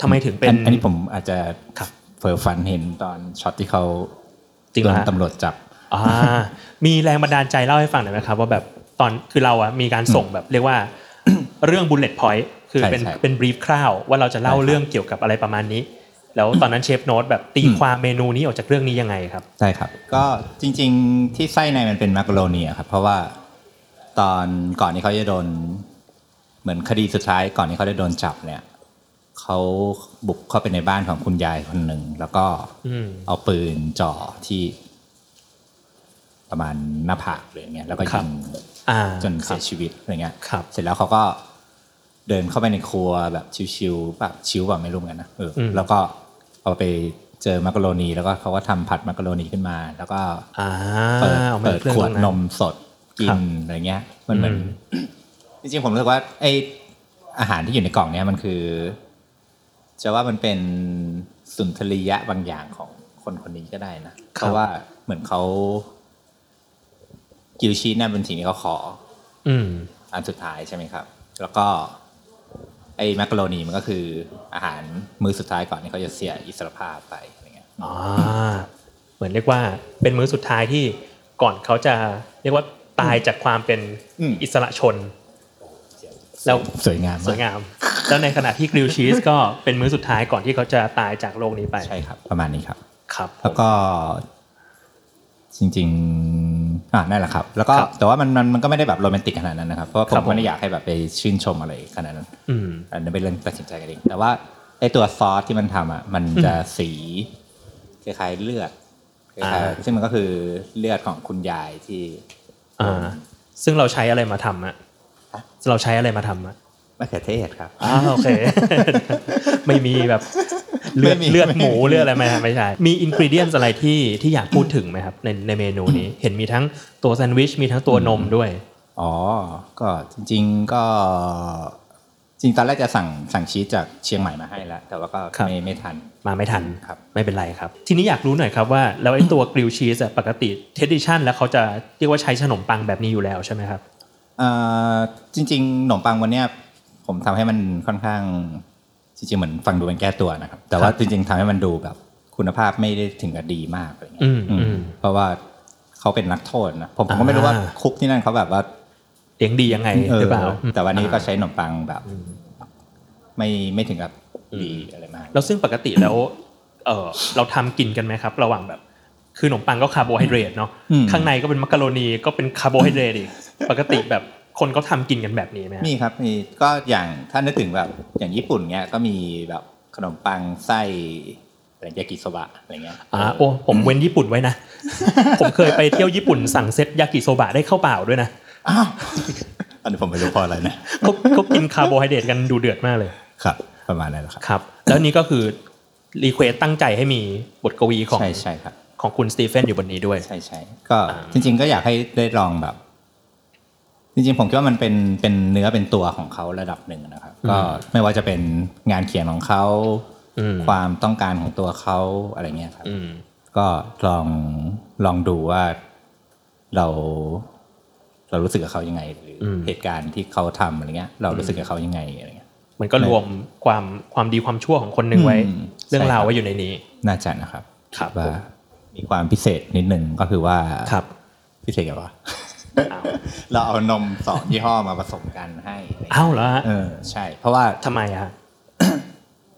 ทำไมถึงเป็นอัอันนี้ผมอาจจะครับเฟอฟันเห็นตอนช็อตที่เขาจริงโดเหรนอฮะตำรวจจับอ่ามีแรงบันดาลใจเล่าให้ฟังหน่อยไหมครับ ว่าแบบตอนคือเราอะมีการส่งแบบเรียกว่าเรื่อง bullet point คือเป็นใช่ใช่เป็น brief คร่าวว่าเราจะเล่าใช่ครับเรื่องเกี่ยวกับอะไรประมาณนี้ แล้วตอนนั้นเชฟโน้ตแบบตีความเมนูนี้ออกจากเรื่องนี้ยังไงครับใช่ครับก็จริง ๆที่ไส้ในมันเป็นมักกะโรนีอะครับเพราะว่าตอนก่อนที่เขาจะโดน เหมือนคดีสุดท้ายก่อนที่เขาจะโดนจับเนี่ยเขาบุกเข้าไปในบ้านของคุณยายคนหนึ่งแล้วก็อืมเอาปืนจ่อที่ ประมาณหน้าผากเลยอย่างเงี้ยแล้วก็ครัยิบงอ่าจนครัเสีบยชีวิตอะไรเงี้ยครับเสร็จแล้วเขาก็ เดินเข้าไปในครัวแบบชิวๆแบบชิวแบบไม่รู้เหมือนกันนะเอออมแล้วก็เอาไปเจอมักกะโรนีแล้วก็เขาก็ทำผัดมักกะโรนีขึ้นมา แล้วก็อ่าเปิดอามาเปิดรื่องขวดตรงนมสดกิครันบอะไรเงี้ย มันเหมือนอืมจริงๆผมรู้สึกว่าไออาหารที่อยู่ในกล่องเนี้ยมันคือ จะว่ามันเป็นสุนทรียะบางอย่างของคนคนนี้ก็ได้นะเพราะว่าเหมือนเขากิวชีสเนี่ยเป็นสิ่งที่เขาขอ อืมอันสุดท้ายใช่ไหมครับ แล้วก็ ไอ้แมคโรนีมันก็คืออาหารมื้อสุดท้ายก่อนที่เขาจะเสียอิสรภาพไปอะไรเงี้ยอ่าเหมือนเรียกว่าเป็นมื้อสุดท้ายที่ก่อนเขาจะเรียกว่าตายจากความเป็นอืมอิสระชนแล้วสวยงามสวยงาม แล้วในขณะที่กริลชีสก็เป็นมื้อสุดท้ายก่อนที่เขาจะตายจากโลกนี้ไปใช่ครับ ประมาณนี้ครับ ครับผมแล้วก็จริง ๆ อ่านั่นแหละครับ แล้วก็ครับแต่ว่ามันมันมันก็ไม่ได้แบบโรแมนติกขนาดนั้นนะครับเพราะว่าผครัมบผมไม่ได้อยากให้แบบไปชื่นชมอะไรขนาดนั้นอืมอันนั้นเป็นเรื่องตัดสินใจกันเองแต่ว่าไอ้ตัวซอสที่มันทำอะมันจะสีคล้ายๆเลือดคล้ายอ่าๆซึ่งมันก็คือเลือดของคุณยายที่อ่าซึ่งเราใช้อะไรมาทำอะเราใช้อะไรมาทำอะมะเขือเทศครับอ่าโอเค ไม่มีแบบ เลือดไม่มีเลือดหมูเลือดอะไรไหมครับไม่ใช่ มีอินกริเดียนอะไรที่ที่อยากพูดถึงไหมครับในในเมนูนี้เห็นมีทั้งตัวแซนด์วิชมีทั้งตัวนมด้วย อ๋อ ก็จริง ๆ ก็จริงตอนแรกจะสั่งสั่งชีสจากเชียงใหม่มาให้แล้ว แต่ว่าก็ครับไม่ไม่ทันมาไม่ทันครับไม่เป็นไรครับ ทีนี้อยากรู้หน่อยครับว่าแล้วไอ้ตัวกริลชีสอะปกติเทดิชันแล้วเขาจะเรียกว่าใช้ขนมปังแบบนี้อยู่แล้วใช่ไหมครับเอ่อจริงๆขนมปังวันเนี้ยผมทำให้มันค่อนข้าง จริงๆเหมือนฟังดูเป็นแก้ตัวนะครับ แต่ว่าครับจริงๆทำให้มันดูแบบคุณภาพไม่ได้ถึงกับดีมากอะไรเงี้ยอืมอืมอืมเพราะว่าเขาเป็นนักโทษนะผมผมก็ไม่รู้ว่าอ่าคุกที่นั่นเขาแบบว่าเลี้ยงดียังไงหรือเปล่า แต่วันนี้ก็อ่าใช้ขนมปังแบบ ไม่ไม่ถึงกับดีอะไรมากแล้วซึ่งปกติแล้ว เออเราทำกินกันไหมครับ ระหว่างแบบ คือขนมปังก็คาร์โบไฮเดรตเนาะอืมข้างในก็เป็นมักกะโรนีก็เป็นคาร์โบไฮเดรตอีกปกติแบบ คนเขาทำกินกันแบบนี้ไหมฮะมีครับมีก็อย่างถ้านึกถึงแบบอย่างญี่ปุ่นเนี้ยก็มีแบบขนมปังไส้อะไรยากิโซบะอะไรเงี้ยอ่าโอ้ผมเว้นญี่ปุ่นไว้นะ ผมเคยไปเที่ยวญี่ปุ่นสั่งเซตยากิโซบะได้ข้าวเปล่าด้วยนะอ้าวอันนี้ผมไม่รู้เพราะอะไรนะเขาเขากินคาร์โบไฮเดรตกันดูเดือดมากเลยครับ ประมาณนั้นแหละครับครับ แล้วนี่ก็คือ request ตั้งใจให้มีบทกวีของใช่ใช่ครับของคุณสตีเฟนอยู่บนนี้ด้วยใช่ใช่ก็จริง ๆ ก็อยากให้ได้ลองแบบ จริงๆผมคิดว่ามันเป็นเป็นเนื้อเป็นตัวของเขาระดับหนึ่งนะครับ ก็ไม่ว่าจะเป็นงานเขียนของเขาอืมความต้องการของตัวเขาอะไรเงี้ยครับอืมก็ลองลองดูว่าเรา เรารู้สึกกับเขายังไงหรืออมเหตุการณ์ที่เขาทำอะไรเงี้ย เรารู้สึกกับเขายังไงอะไรเงี้ยมันก็รวมความความดีความชั่วของคนหนึ่งไว้อืมเรื่องใช่ราวครับไว้อยู่ในนี้ น่าจะนะครับครับว่าผมมีความพิเศษนิดหนึ่งก็คือว่าครับพิเศษกับว่าอ้าว เราเอานมสองยี่ห้อมาผสมกันให้อะไรเงี้ยอ้าวเหรอฮะเออใช่ เพราะว่าทำไมอะฮะ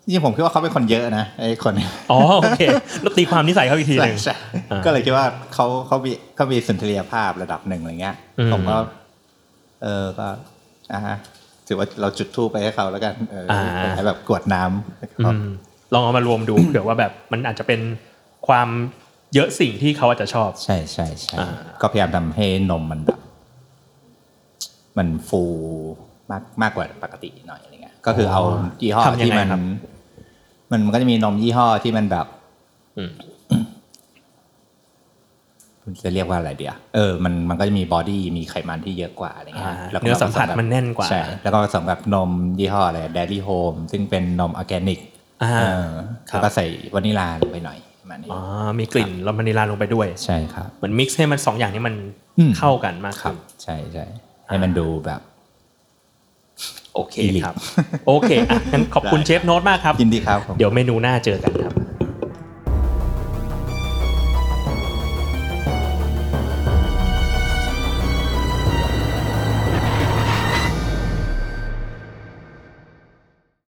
จริงๆผมคิดว่าเขาเป็นคนเยอะนะไอ้คนอ๋อโอเคแล้วตีความนิสัยเขาอีกทีหใช่นึ่งใช่อ่าก็เลยคิดว่าเขาเขามีเขามีสุนทรียภาพระดับหนึ่งอะไรเงี้ยอืมผมก็เออก็อ่าฮะถือว่าเราจุดทูปไปให้เขาแล้วกันเอออาให้แบบกรวดน้ำอืมลองเอามารวมดูเผื่อว่าแบบมันอาจจะเป็นความ เยอะสิ่งที่เขาอาจจะชอบ ใช่ใช่ใช่อ่าก็พยายามทำให้นมมันแบบมันฟูมากมากกว่าปกติหน่อยอะไรเงี้ย ก็คือเอายี่ห้อทำยังที่ไงมันครับมันมันก็จะมีนมยี่ห้อที่มันแบบอืมจะเรียกว่าอะไรเดียวเออ มันมันก็จะมีบอดี้มีไขมันที่เยอะกว่าอะไรเงี้อ่ายแล้วก็เนื้อสัมผัสผสแบบมันแน่นกว่าใช่แล้วก็ผสมกับนมยี่ห้ออะไร Dairy Home ซึ่งเป็นนมออร์แกนิกอ่าเออครับแล้วก็ใส่วานิลาลงไปหน่อยประ มาณนี้อ๋อมีกลิ่นลามานิลาลงไปด้วย ใช่ครับเหมือน mix ให้มันสองอย่างนี้มันอืมเข้ากันมากครัขึ้บนใช่ใช่ให้มันดูแบบโอเค elite ครับ โอเคอะงั้นขอบคุณได้เชฟโน้ตมากครับ ยินดีครับผมเดี๋ยวเมนูหน้าเจอกันครับ